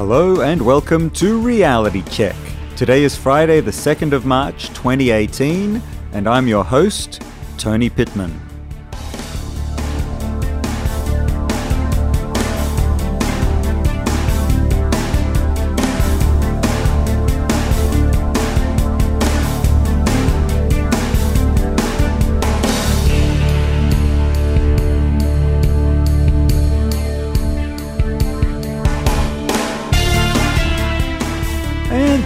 Hello and welcome to Reality Check. Today is Friday, the 2nd of March 2018, and I'm your host, Tony Pittman.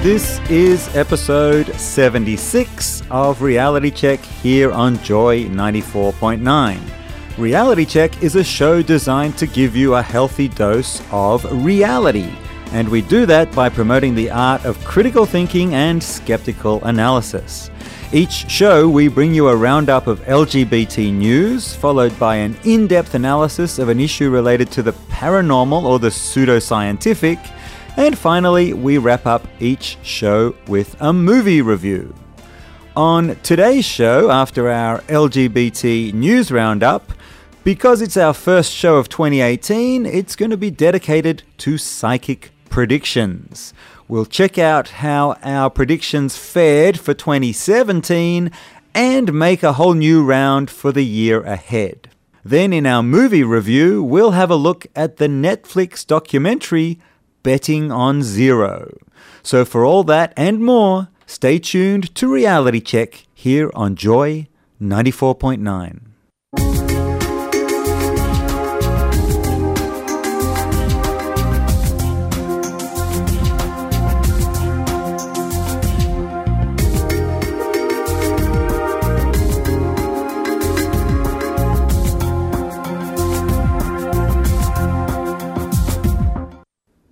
This is episode 76 of Reality Check here on Joy 94.9. Reality Check is a show designed to give you a healthy dose of reality. And we do that by promoting the art of critical thinking and skeptical analysis. Each show, we bring you a roundup of LGBT news, followed by an in depth analysis of an issue related to the paranormal or the pseudoscientific. And finally, we wrap up each show with a movie review. On today's show, after our LGBT news roundup, because it's our first show of 2018, it's going to be dedicated to psychic predictions. We'll check out how our predictions fared for 2017 and make a whole new round for the year ahead. Then, in our movie review, we'll have a look at the Netflix documentary Betting on Zero. So, for all that and more, stay tuned to Reality Check here on Joy 94.9.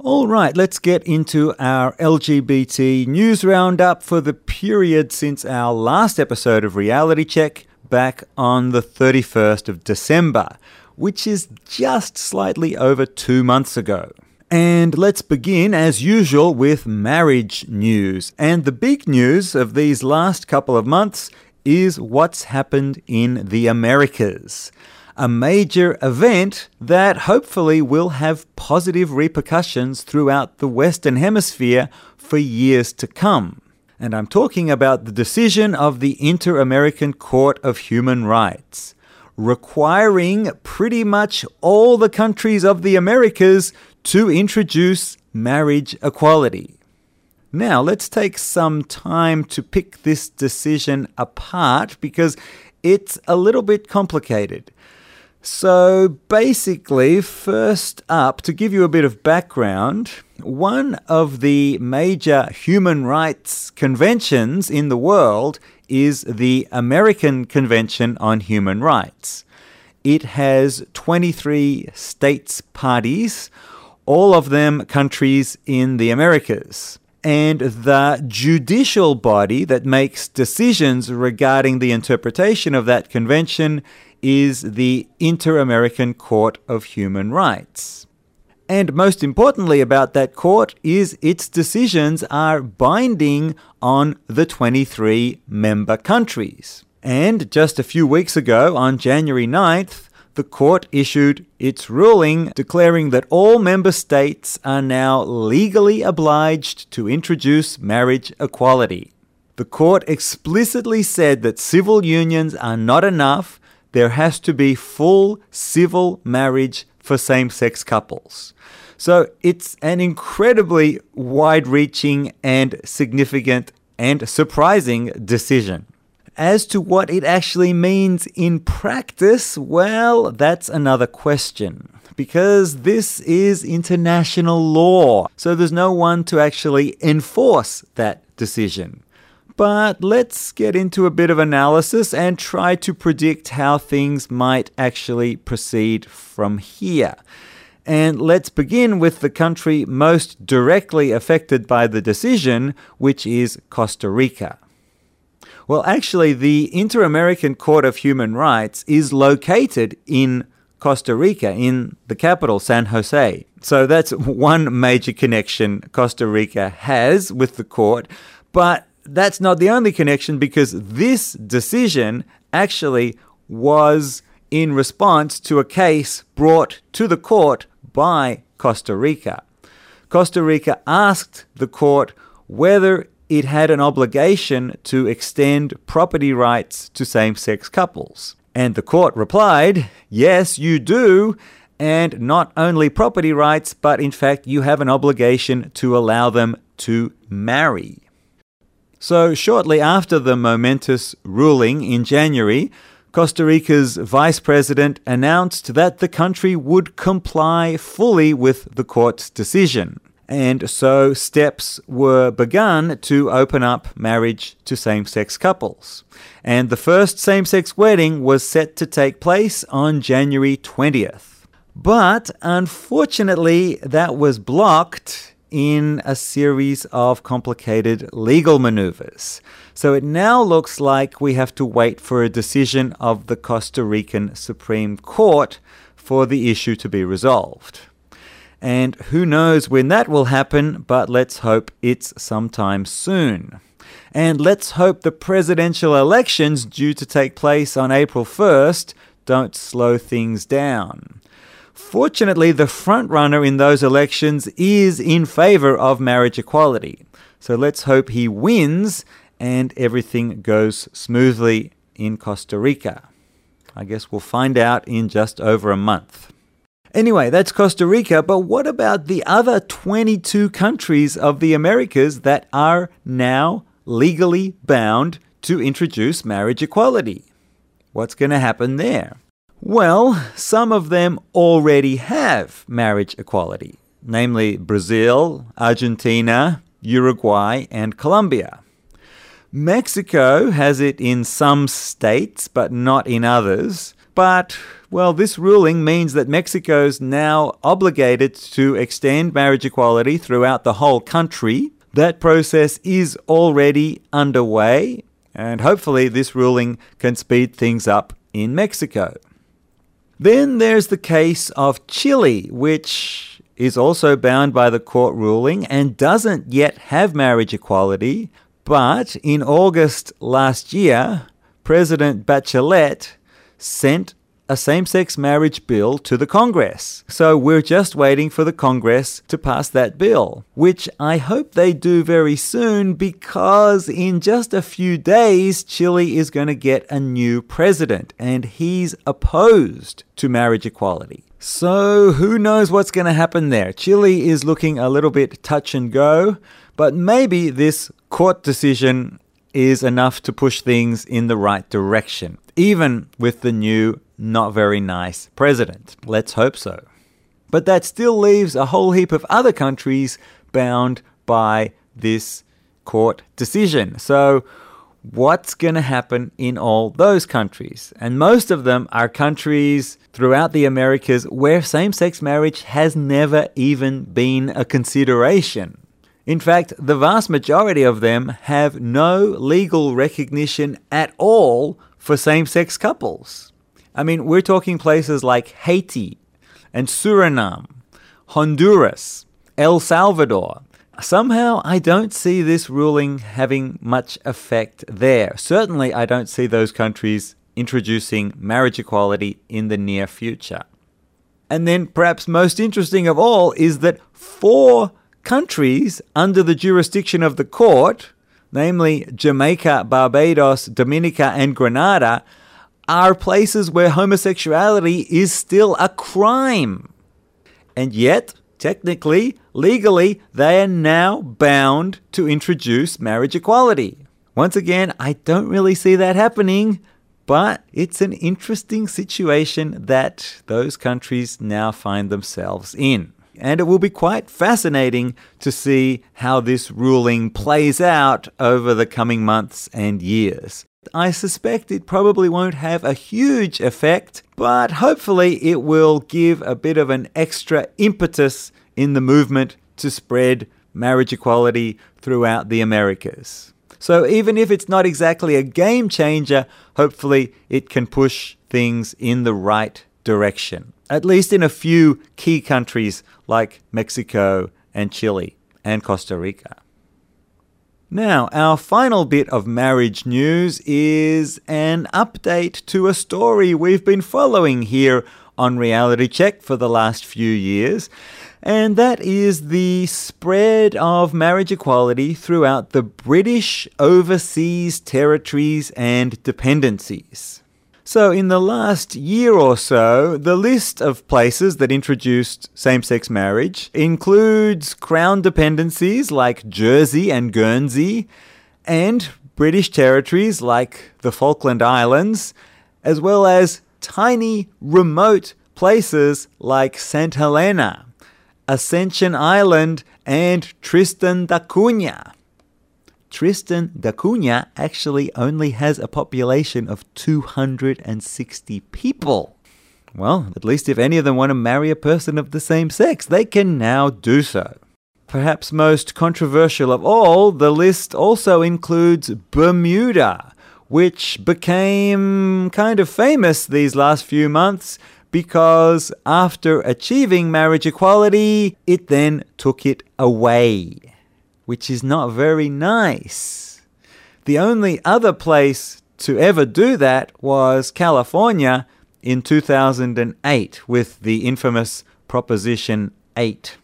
All right, let's get into our LGBT news roundup for the period since our last episode of Reality Check back on the 31st of December, which is just slightly over two months ago. And let's begin, as usual, with marriage news. And the big news of these last couple of months is what's happened in the Americas a major event that hopefully will have positive repercussions throughout the Western Hemisphere for years to come. And I'm talking about the decision of the Inter American Court of Human Rights, requiring pretty much all the countries of the Americas to introduce marriage equality. Now, let's take some time to pick this decision apart because it's a little bit complicated. So basically, first up, to give you a bit of background, one of the major human rights conventions in the world is the American Convention on Human Rights. It has 23 states parties, all of them countries in the Americas. And the judicial body that makes decisions regarding the interpretation of that convention is the Inter American Court of Human Rights. And most importantly about that court is its decisions are binding on the 23 member countries. And just a few weeks ago, on January 9th, the court issued its ruling declaring that all member states are now legally obliged to introduce marriage equality. The court explicitly said that civil unions are not enough there has to be full civil marriage for same sex couples. So it's an incredibly wide reaching and significant and surprising decision. As to what it actually means in practice, well, that's another question. Because this is international law, so there's no one to actually enforce that decision. But let's get into a bit of analysis and try to predict how things might actually proceed from here. And let's begin with the country most directly affected by the decision, which is Costa Rica. Well, actually, the Inter American Court of Human Rights is located in Costa Rica, in the capital, San Jose. So that's one major connection Costa Rica has with the court. But that's not the only connection because this decision actually was in response to a case brought to the court by Costa Rica. Costa Rica asked the court whether it had an obligation to extend property rights to same sex couples. And the court replied, Yes, you do. And not only property rights, but in fact, you have an obligation to allow them to marry. So, shortly after the momentous ruling in January, Costa Rica's vice president announced that the country would comply fully with the court's decision. And so steps were begun to open up marriage to same sex couples. And the first same sex wedding was set to take place on January 20th. But unfortunately, that was blocked in a series of complicated legal maneuvers. So it now looks like we have to wait for a decision of the Costa Rican Supreme Court for the issue to be resolved. And who knows when that will happen, but let's hope it's sometime soon. And let's hope the presidential elections due to take place on April 1st don't slow things down. Fortunately, the frontrunner in those elections is in favor of marriage equality. So let's hope he wins and everything goes smoothly in Costa Rica. I guess we'll find out in just over a month. Anyway, that's Costa Rica, but what about the other 22 countries of the Americas that are now legally bound to introduce marriage equality? What's going to happen there? Well, some of them already have marriage equality, namely Brazil, Argentina, Uruguay, and Colombia. Mexico has it in some states, but not in others. But, well, this ruling means that Mexico's now obligated to extend marriage equality throughout the whole country. That process is already underway, and hopefully, this ruling can speed things up in Mexico. Then there's the case of Chile, which is also bound by the court ruling and doesn't yet have marriage equality. But in August last year, President Bachelet sent a same sex marriage bill to the Congress. So we're just waiting for the Congress to pass that bill, which I hope they do very soon because in just a few days, Chile is going to get a new president and he's opposed to marriage equality. So who knows what's going to happen there? Chile is looking a little bit touch and go, but maybe this court decision is enough to push things in the right direction, even with the new not very nice president. Let's hope so. But that still leaves a whole heap of other countries bound by this court decision. So, what's going to happen in all those countries? And most of them are countries throughout the Americas where same sex marriage has never even been a consideration. In fact, the vast majority of them have no legal recognition at all for same sex couples. I mean, we're talking places like Haiti and Suriname, Honduras, El Salvador. Somehow, I don't see this ruling having much effect there. Certainly, I don't see those countries introducing marriage equality in the near future. And then, perhaps most interesting of all, is that four countries under the jurisdiction of the court, namely Jamaica, Barbados, Dominica, and Grenada, are places where homosexuality is still a crime. And yet, technically, legally, they are now bound to introduce marriage equality. Once again, I don't really see that happening, but it's an interesting situation that those countries now find themselves in. And it will be quite fascinating to see how this ruling plays out over the coming months and years. I suspect it probably won't have a huge effect, but hopefully it will give a bit of an extra impetus in the movement to spread marriage equality throughout the Americas. So even if it's not exactly a game changer, hopefully it can push things in the right direction, at least in a few key countries like Mexico and Chile and Costa Rica. Now, our final bit of marriage news is an update to a story we've been following here on Reality Check for the last few years, and that is the spread of marriage equality throughout the British overseas territories and dependencies. So, in the last year or so, the list of places that introduced same sex marriage includes Crown dependencies like Jersey and Guernsey, and British territories like the Falkland Islands, as well as tiny, remote places like St. Helena, Ascension Island, and Tristan da Cunha. Tristan da Cunha actually only has a population of 260 people. Well, at least if any of them want to marry a person of the same sex, they can now do so. Perhaps most controversial of all, the list also includes Bermuda, which became kind of famous these last few months because after achieving marriage equality, it then took it away which is not very nice. The only other place to ever do that was California in 2008 with the infamous Proposition 8.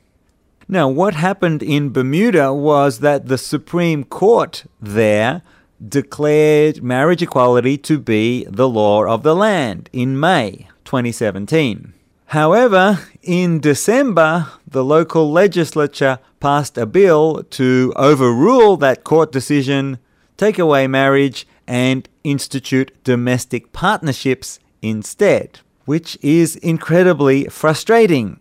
Now, what happened in Bermuda was that the Supreme Court there declared marriage equality to be the law of the land in May 2017. However, in December, the local legislature passed a bill to overrule that court decision, take away marriage, and institute domestic partnerships instead, which is incredibly frustrating.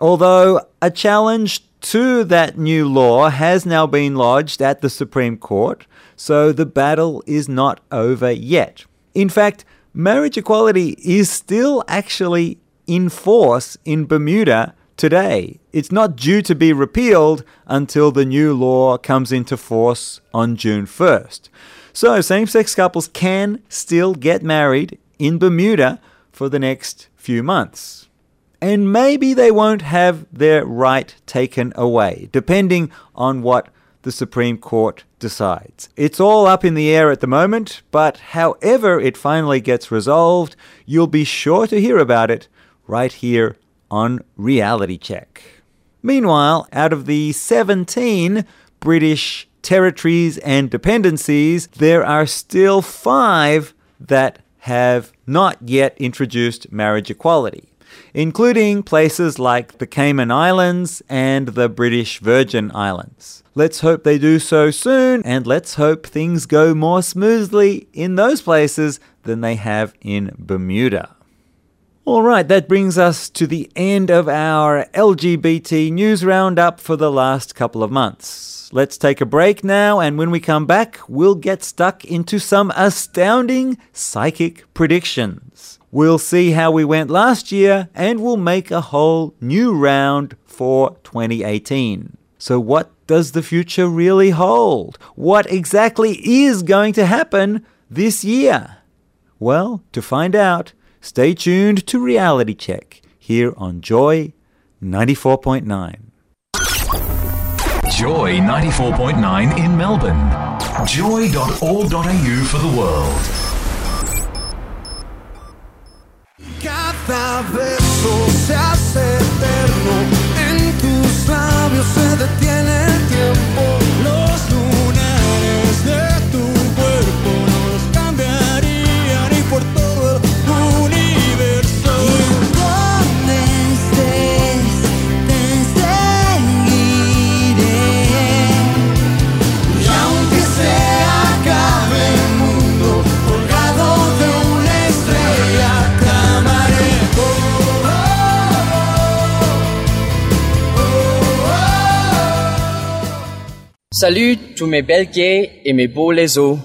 Although a challenge to that new law has now been lodged at the Supreme Court, so the battle is not over yet. In fact, marriage equality is still actually in force in Bermuda today. It's not due to be repealed until the new law comes into force on June 1st. So, same sex couples can still get married in Bermuda for the next few months. And maybe they won't have their right taken away, depending on what the Supreme Court decides. It's all up in the air at the moment, but however it finally gets resolved, you'll be sure to hear about it right here on Reality Check. Meanwhile, out of the 17 British territories and dependencies, there are still five that have not yet introduced marriage equality, including places like the Cayman Islands and the British Virgin Islands. Let's hope they do so soon, and let's hope things go more smoothly in those places than they have in Bermuda. All right, that brings us to the end of our LGBT news roundup for the last couple of months. Let's take a break now, and when we come back, we'll get stuck into some astounding psychic predictions. We'll see how we went last year, and we'll make a whole new round for 2018. So, what does the future really hold? What exactly is going to happen this year? Well, to find out, Stay tuned to Reality Check here on Joy 94.9. Joy 94.9 in Melbourne. Joy.org.au for the world. Salut tous mes belles gays et mes beaux.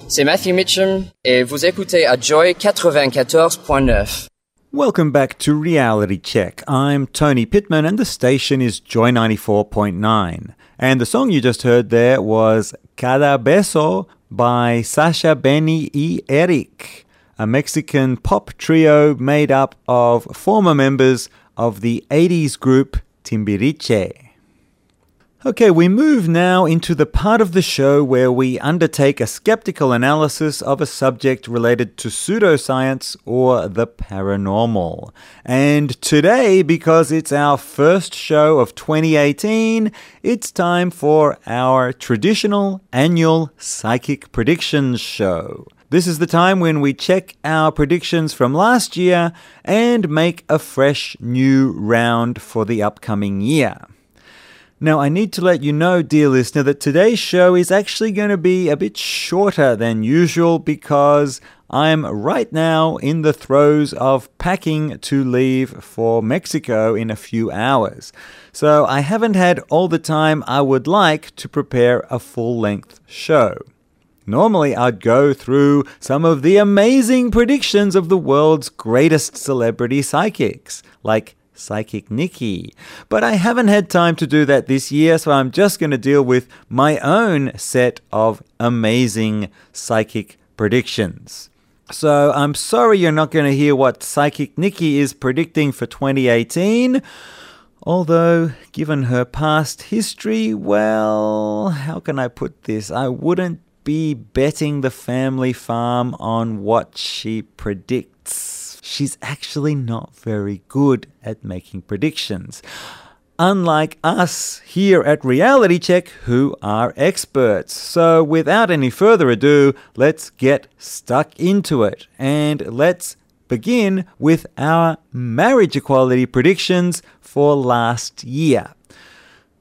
C'est Matthew Mitcham et vous écoutez à Joy 94.9. Welcome back to Reality Check. I'm Tony Pittman and the station is Joy 94.9. And the song you just heard there was Cada Beso by Sasha, Benny y Erik, a Mexican pop trio made up of former members of the 80s group Timbiriche. Okay, we move now into the part of the show where we undertake a skeptical analysis of a subject related to pseudoscience or the paranormal. And today, because it's our first show of 2018, it's time for our traditional annual psychic predictions show. This is the time when we check our predictions from last year and make a fresh new round for the upcoming year. Now, I need to let you know, dear listener, that today's show is actually going to be a bit shorter than usual because I'm right now in the throes of packing to leave for Mexico in a few hours. So I haven't had all the time I would like to prepare a full length show. Normally, I'd go through some of the amazing predictions of the world's greatest celebrity psychics, like Psychic Nikki. But I haven't had time to do that this year, so I'm just going to deal with my own set of amazing psychic predictions. So I'm sorry you're not going to hear what Psychic Nikki is predicting for 2018. Although, given her past history, well, how can I put this? I wouldn't be betting the family farm on what she predicts she's actually not very good at making predictions. Unlike us here at Reality Check, who are experts. So, without any further ado, let's get stuck into it and let's begin with our marriage equality predictions for last year.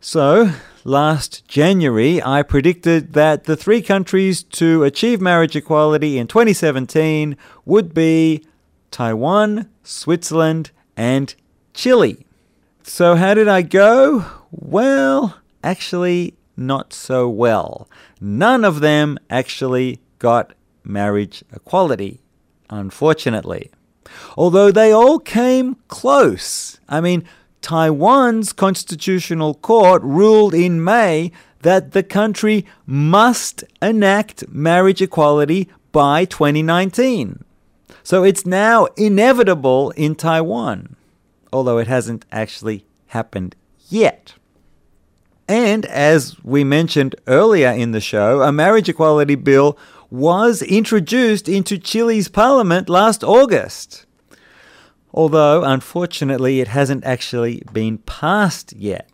So, last January, I predicted that the three countries to achieve marriage equality in 2017 would be Taiwan, Switzerland, and Chile. So, how did I go? Well, actually, not so well. None of them actually got marriage equality, unfortunately. Although they all came close. I mean, Taiwan's constitutional court ruled in May that the country must enact marriage equality by 2019. So it's now inevitable in Taiwan, although it hasn't actually happened yet. And as we mentioned earlier in the show, a marriage equality bill was introduced into Chile's parliament last August. Although, unfortunately, it hasn't actually been passed yet.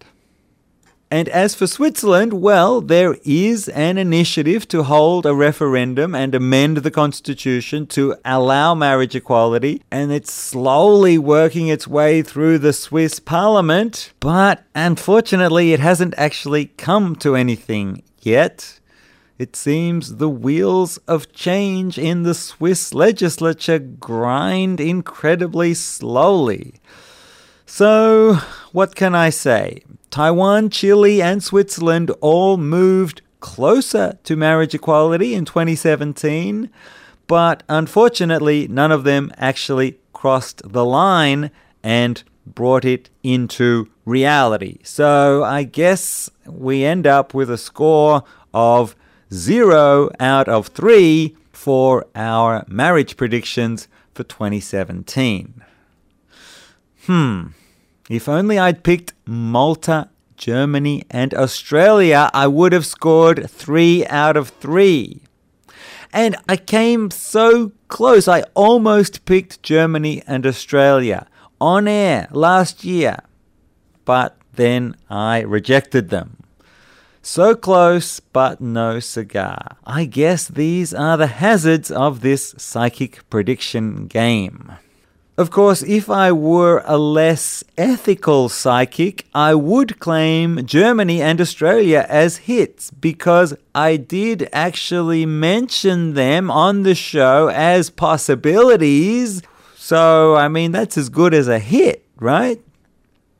And as for Switzerland, well, there is an initiative to hold a referendum and amend the constitution to allow marriage equality, and it's slowly working its way through the Swiss parliament, but unfortunately, it hasn't actually come to anything yet. It seems the wheels of change in the Swiss legislature grind incredibly slowly. So, what can I say? Taiwan, Chile, and Switzerland all moved closer to marriage equality in 2017, but unfortunately, none of them actually crossed the line and brought it into reality. So I guess we end up with a score of zero out of three for our marriage predictions for 2017. Hmm. If only I'd picked Malta, Germany, and Australia, I would have scored three out of three. And I came so close. I almost picked Germany and Australia on air last year, but then I rejected them. So close, but no cigar. I guess these are the hazards of this psychic prediction game. Of course, if I were a less ethical psychic, I would claim Germany and Australia as hits because I did actually mention them on the show as possibilities. So, I mean, that's as good as a hit, right?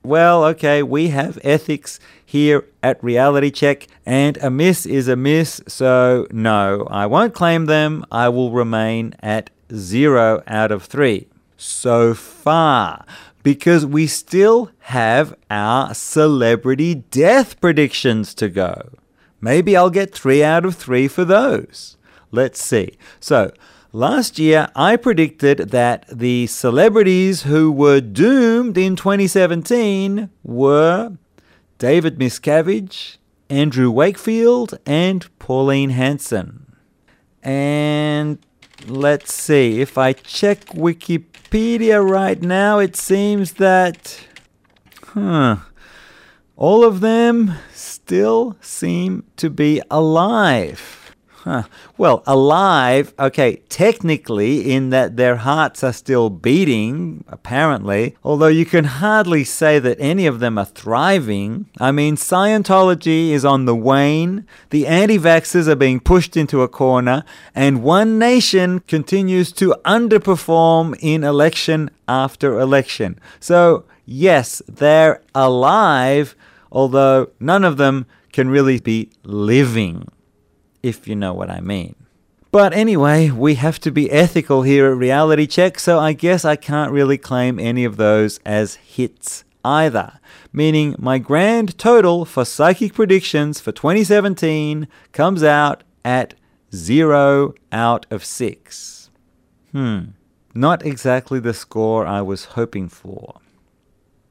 Well, okay, we have ethics here at Reality Check, and a miss is a miss, so no, I won't claim them. I will remain at zero out of three so far because we still have our celebrity death predictions to go. Maybe I'll get three out of three for those. Let's see. So, last year I predicted that the celebrities who were doomed in 2017 were David Miscavige, Andrew Wakefield, and Pauline Hanson. And let's see, if I check Wikipedia right now, it seems that. Huh. All of them still seem to be alive. Huh. Well, alive, okay, technically, in that their hearts are still beating, apparently, although you can hardly say that any of them are thriving. I mean, Scientology is on the wane, the anti vaxxers are being pushed into a corner, and One Nation continues to underperform in election after election. So, yes, they're alive, although none of them can really be living if you know what I mean. But anyway, we have to be ethical here at Reality Check, so I guess I can't really claim any of those as hits either. Meaning my grand total for psychic predictions for 2017 comes out at 0 out of 6. Hmm, not exactly the score I was hoping for.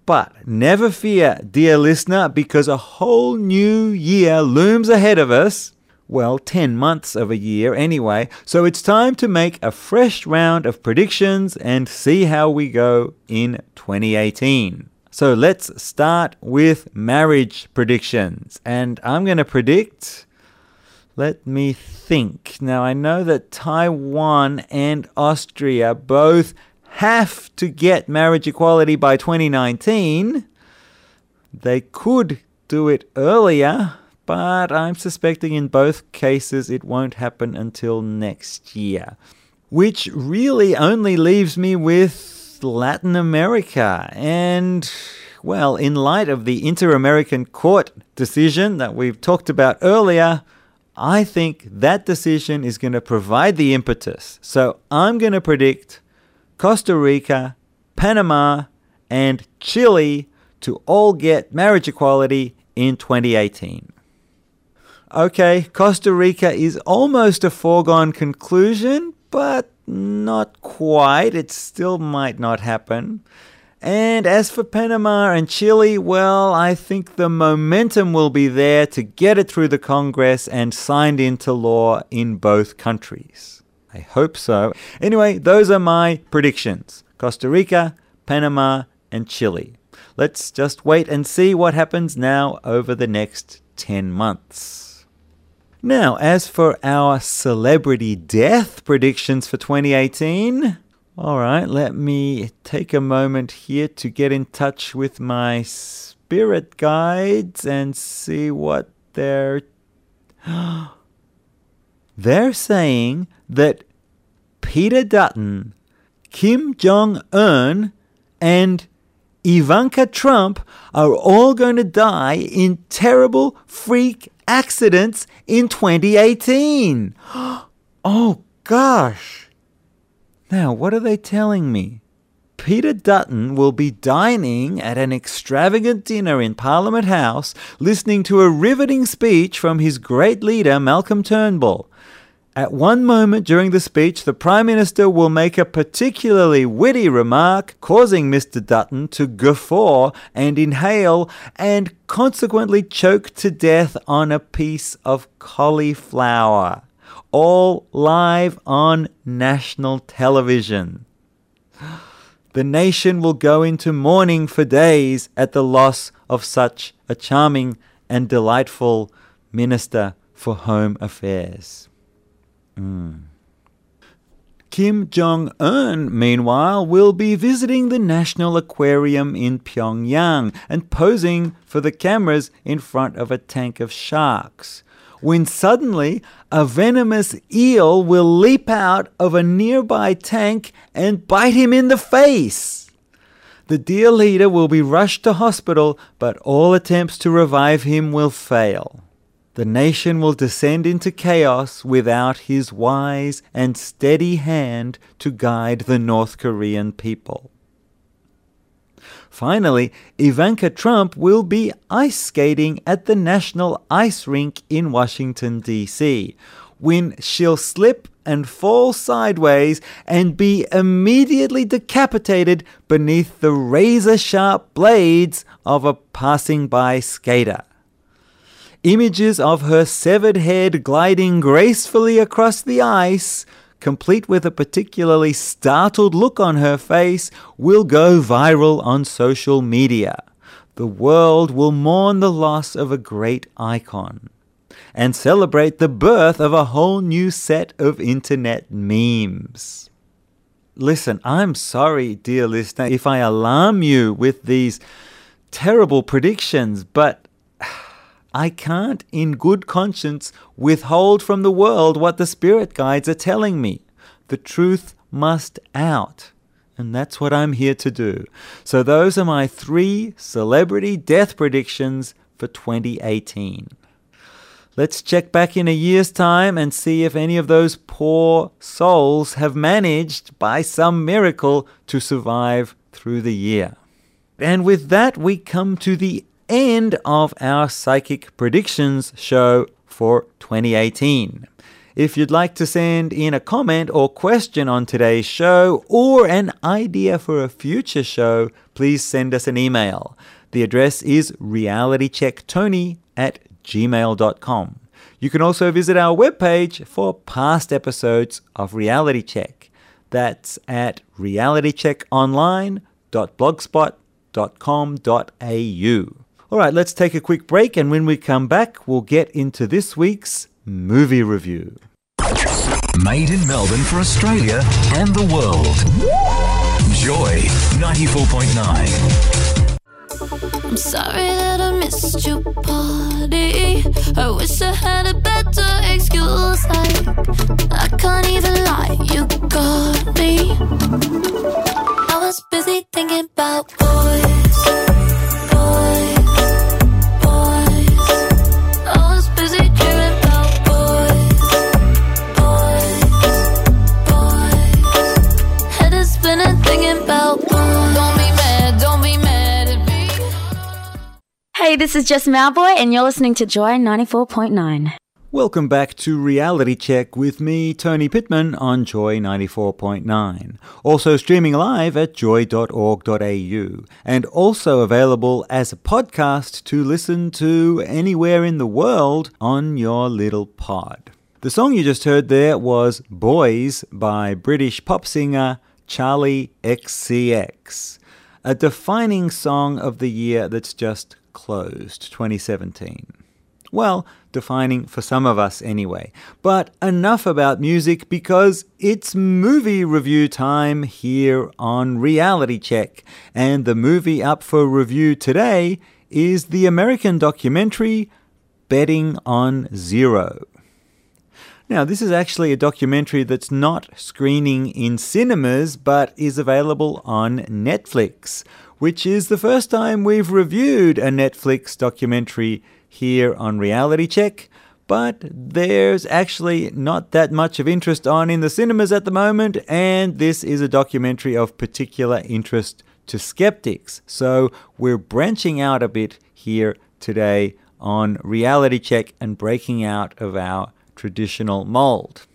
But never fear, dear listener, because a whole new year looms ahead of us well, 10 months of a year anyway, so it's time to make a fresh round of predictions and see how we go in 2018. So let's start with marriage predictions. And I'm going to predict. Let me think. Now, I know that Taiwan and Austria both have to get marriage equality by 2019. They could do it earlier, but I'm suspecting in both cases it won't happen until next year. Which really only leaves me with Latin America. And, well, in light of the Inter American Court decision that we've talked about earlier, I think that decision is going to provide the impetus. So I'm going to predict Costa Rica, Panama, and Chile to all get marriage equality in 2018. Okay, Costa Rica is almost a foregone conclusion, but not quite. It still might not happen. And as for Panama and Chile, well, I think the momentum will be there to get it through the Congress and signed into law in both countries. I hope so. Anyway, those are my predictions Costa Rica, Panama, and Chile. Let's just wait and see what happens now over the next 10 months. Now, as for our celebrity death predictions for 2018, all right, let me take a moment here to get in touch with my spirit guides and see what they're. they're saying that Peter Dutton, Kim Jong un, and Ivanka Trump are all going to die in terrible freak accidents in 2018. Oh gosh. Now, what are they telling me? Peter Dutton will be dining at an extravagant dinner in Parliament House, listening to a riveting speech from his great leader, Malcolm Turnbull. At one moment during the speech, the Prime Minister will make a particularly witty remark, causing Mr. Dutton to guffaw and inhale and consequently choke to death on a piece of cauliflower. All live on national television. The nation will go into mourning for days at the loss of such a charming and delightful Minister for Home Affairs. Mm. Kim Jong un, meanwhile, will be visiting the National Aquarium in Pyongyang and posing for the cameras in front of a tank of sharks. When suddenly a venomous eel will leap out of a nearby tank and bite him in the face. The dear leader will be rushed to hospital, but all attempts to revive him will fail. The nation will descend into chaos without his wise and steady hand to guide the North Korean people. Finally, Ivanka Trump will be ice skating at the National Ice Rink in Washington, D.C., when she'll slip and fall sideways and be immediately decapitated beneath the razor sharp blades of a passing by skater. Images of her severed head gliding gracefully across the ice, complete with a particularly startled look on her face, will go viral on social media. The world will mourn the loss of a great icon and celebrate the birth of a whole new set of internet memes. Listen, I'm sorry, dear listener, if I alarm you with these terrible predictions, but I can't, in good conscience, withhold from the world what the spirit guides are telling me. The truth must out. And that's what I'm here to do. So, those are my three celebrity death predictions for 2018. Let's check back in a year's time and see if any of those poor souls have managed, by some miracle, to survive through the year. And with that, we come to the end of our Psychic Predictions show for 2018. If you'd like to send in a comment or question on today's show or an idea for a future show, please send us an email. The address is realitychecktony at gmail.com. You can also visit our webpage for past episodes of Reality Check. That's at realitycheckonline.blogspot.com.au. All right, let's take a quick break, and when we come back, we'll get into this week's movie review. Made in Melbourne for Australia and the world. Joy 94.9. I'm sorry that I missed your party. I wish I had a better excuse. Like, I can't even lie, you got me. I was busy thinking about boys, boys, spinning thinking about boys. Don't be mad, don't be mad at me. Hey, this is Jess Mauboy, and you're listening to Joy 94.9. Welcome back to Reality Check with me, Tony Pittman, on Joy 94.9. Also streaming live at joy.org.au and also available as a podcast to listen to anywhere in the world on your little pod. The song you just heard there was Boys by British pop singer Charli XCX, a defining song of the year that's just closed, 2017. Well, defining for some of us anyway. But enough about music because it's movie review time here on Reality Check. And the movie up for review today is the American documentary Betting on Zero. Now, this is actually a documentary that's not screening in cinemas but is available on Netflix, which is the first time we've reviewed a Netflix documentary here on Reality Check. But there's actually not that much of interest on in the cinemas at the moment, and this is a documentary of particular interest to skeptics. So we're branching out a bit here today on Reality Check and breaking out of our traditional mold.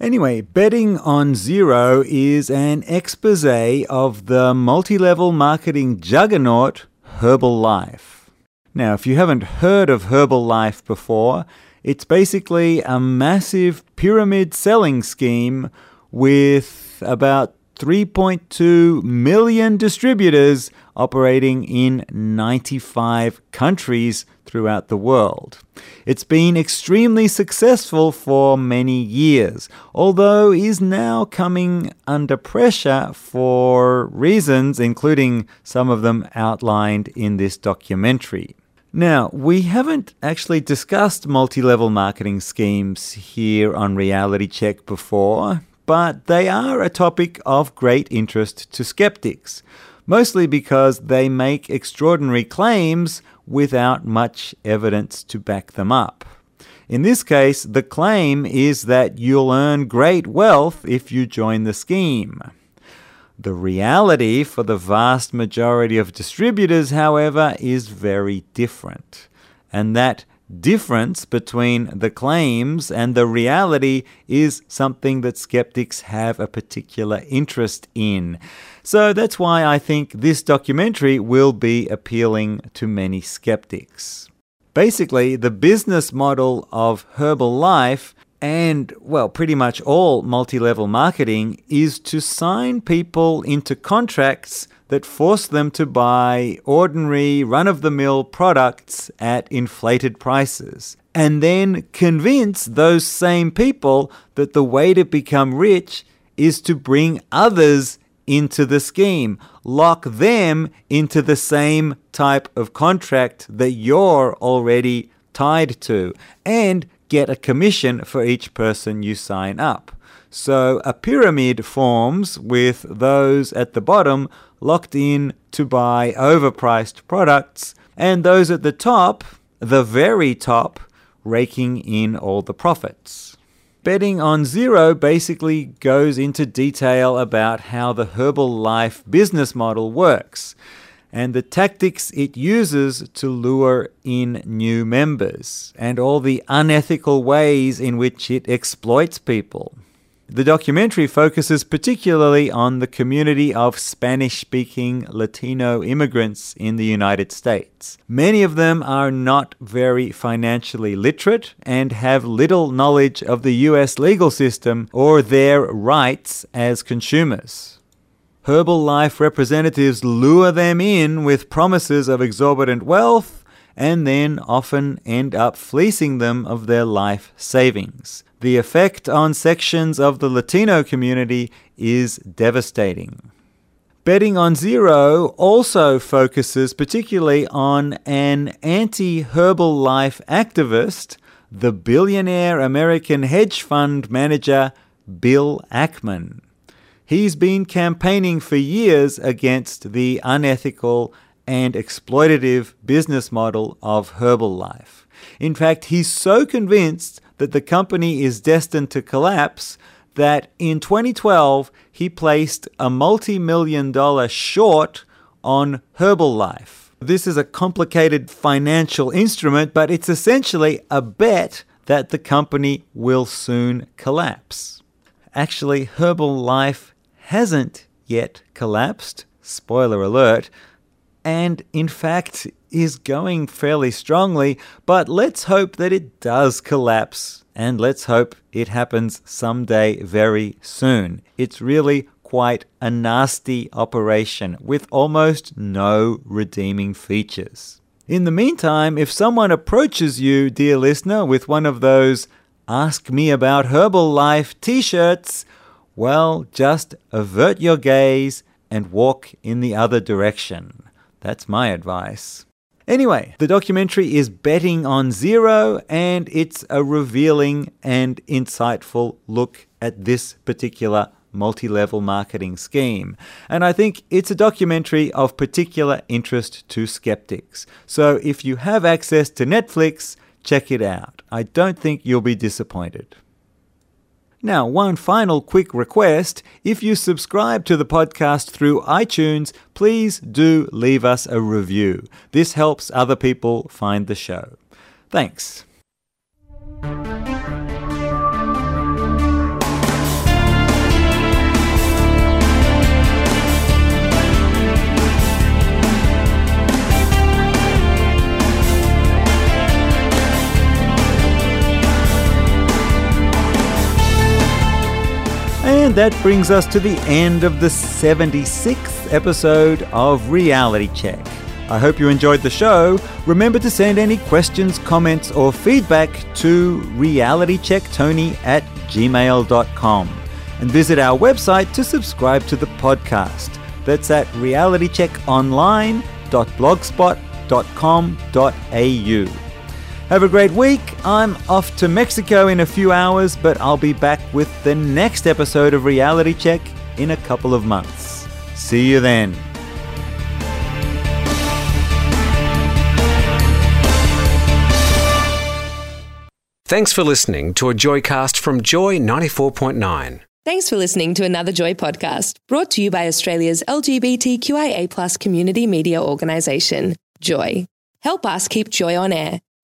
Anyway, Betting on Zero is an expose of the multi level marketing juggernaut Herbalife. Now, if you haven't heard of Herbalife before, it's basically a massive pyramid selling scheme with about 3.2 million distributors operating in 95 countries throughout the world. It's been extremely successful for many years, although is now coming under pressure for reasons, including some of them outlined in this documentary. Now, we haven't actually discussed multi level marketing schemes here on Reality Check before, but they are a topic of great interest to skeptics. mostly because they make extraordinary claims without much evidence to back them up. In this case, the claim is that you'll earn great wealth if you join the scheme. The reality for the vast majority of distributors, however, is very different. And that difference between the claims and the reality is something that skeptics have a particular interest in. So that's why I think this documentary will be appealing to many skeptics. Basically, the business model of Herbalife and, well, pretty much all multi level marketing is to sign people into contracts that force them to buy ordinary, run of the mill products at inflated prices. And then convince those same people that the way to become rich is to bring others into the scheme, lock them into the same type of contract that you're already tied to, and get a commission for each person you sign up. So a pyramid forms with those at the bottom locked in to buy overpriced products, and those at the top, the very top, raking in all the profits. Betting on Zero basically goes into detail about how the Herbalife business model works and the tactics it uses to lure in new members and all the unethical ways in which it exploits people. The documentary focuses particularly on the community of Spanish speaking Latino immigrants in the United States. Many of them are not very financially literate and have little knowledge of the US legal system or their rights as consumers. Herbalife representatives lure them in with promises of exorbitant wealth and then often end up fleecing them of their life savings. The effect on sections of the Latino community is devastating. Betting on Zero also focuses particularly on an anti Herbalife activist, the billionaire American hedge fund manager Bill Ackman. He's been campaigning for years against the unethical and exploitative business model of Herbalife. In fact, he's so convinced that the company is destined to collapse that in 2012 he placed a multi million dollar short on Herbalife. This is a complicated financial instrument, but it's essentially a bet that the company will soon collapse. Actually, Herbalife hasn't yet collapsed, spoiler alert, and in fact is going fairly strongly, but let's hope that it does collapse and let's hope it happens someday very soon. It's really quite a nasty operation with almost no redeeming features. In the meantime, if someone approaches you, dear listener, with one of those Ask Me About Herbalife t shirts, well, just avert your gaze and walk in the other direction. That's my advice. Anyway, the documentary is betting on zero and it's a revealing and insightful look at this particular multi level marketing scheme. And I think it's a documentary of particular interest to skeptics. So if you have access to Netflix, check it out. I don't think you'll be disappointed. Now, one final quick request. If you subscribe to the podcast through iTunes, please do leave us a review. This helps other people find the show. Thanks. And that brings us to the end of the 76th episode of Reality Check. I hope you enjoyed the show. Remember to send any questions, comments, or feedback to realitychecktony at gmail.com and visit our website to subscribe to the podcast. That's at realitycheckonline.blogspot.com.au. Have a great week. I'm off to Mexico in a few hours, but I'll be back with the next episode of Reality Check in a couple of months. See you then. Thanks for listening to a Joycast from Joy 94.9. Thanks for listening to another Joy podcast brought to you by Australia's LGBTQIA community media organisation, Joy. Help us keep Joy on air